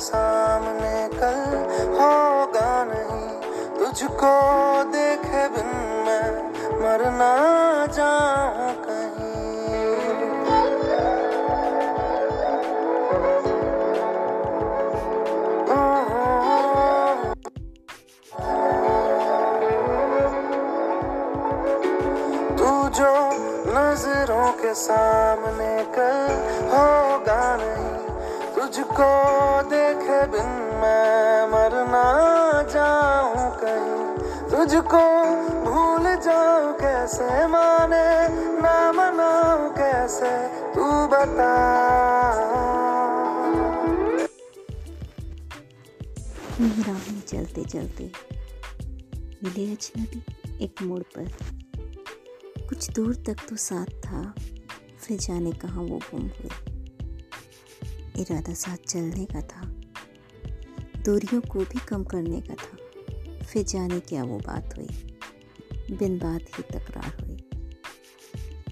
सामने कल होगा नहीं। तुझको देखे बिन मैं मरना जाऊँ नज़रों के सामने कल होगा नहीं। तुझको दे तुझको भूल जाऊँ कैसे? माने ना मनाऊं कैसे? तू बता। राह में चलते चलते। मिले अजनबी एक मोड़ पर। कुछ दूर तक तो साथ था, फिर जाने कहाँ वो गुम हुए। इरादा साथ चलने का था। दूरियों को भी कम करने का था। फिर जाने क्या वो बात हुई? बिन बात ही तकरार हुई।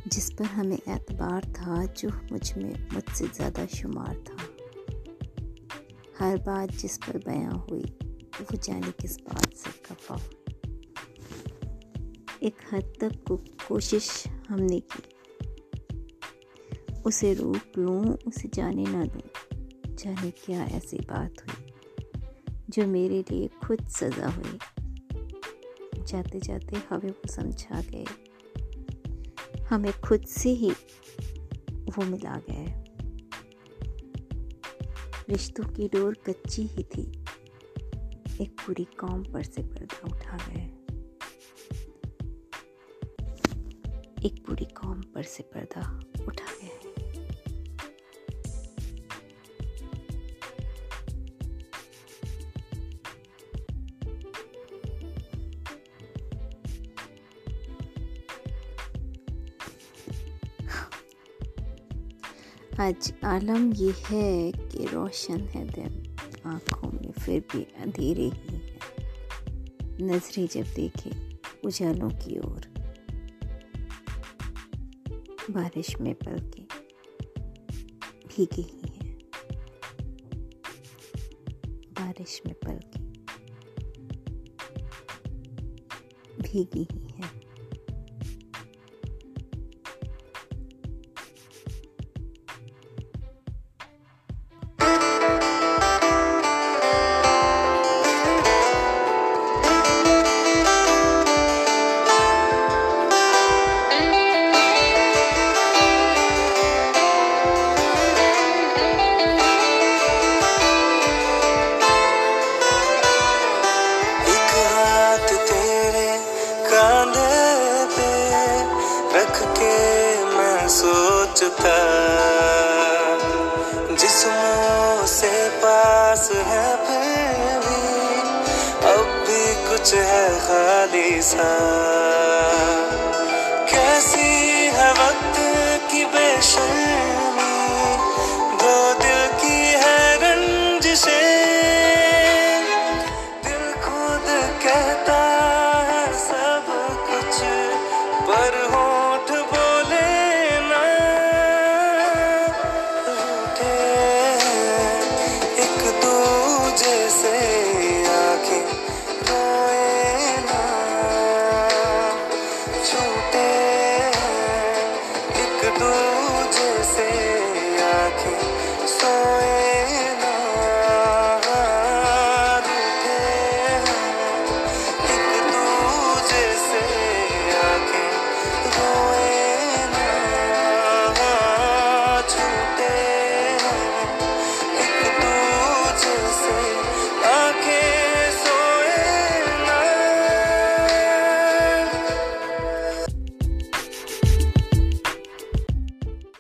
जिस पर हमें एतबार था, जो मुझमें मुझसे ज़्यादा शुमार था। हर बात जिस पर बयां हुई, वो जाने किस बात से खफा एक हद तक को कोशिश हमने की। उसे रोक लूँ, उसे जाने ना दूँ, जाने क्या ऐसी बात हुई। जो मेरे लिए खुद सज़ा हुई। जाते जाते हमें वो समझा गए। हमें खुद से ही वो मिला गया रिश्तों की डोर कच्ची ही थी। एक पूरी कौम पर से पर्दा उठा गए एक पूरी कौम पर से पर्दा उठा आज आलम ये है कि रोशन है दिन आँखों में, फिर भी अंधेरे ही है। नज़रें जब देखे उजालों की ओर, बारिश में पल के भीगे ही हैं। बारिश में पल के भीगी ही। सोचता। जिसमों से पास है फिर भी अब भी कुछ है खाली सा। कैसी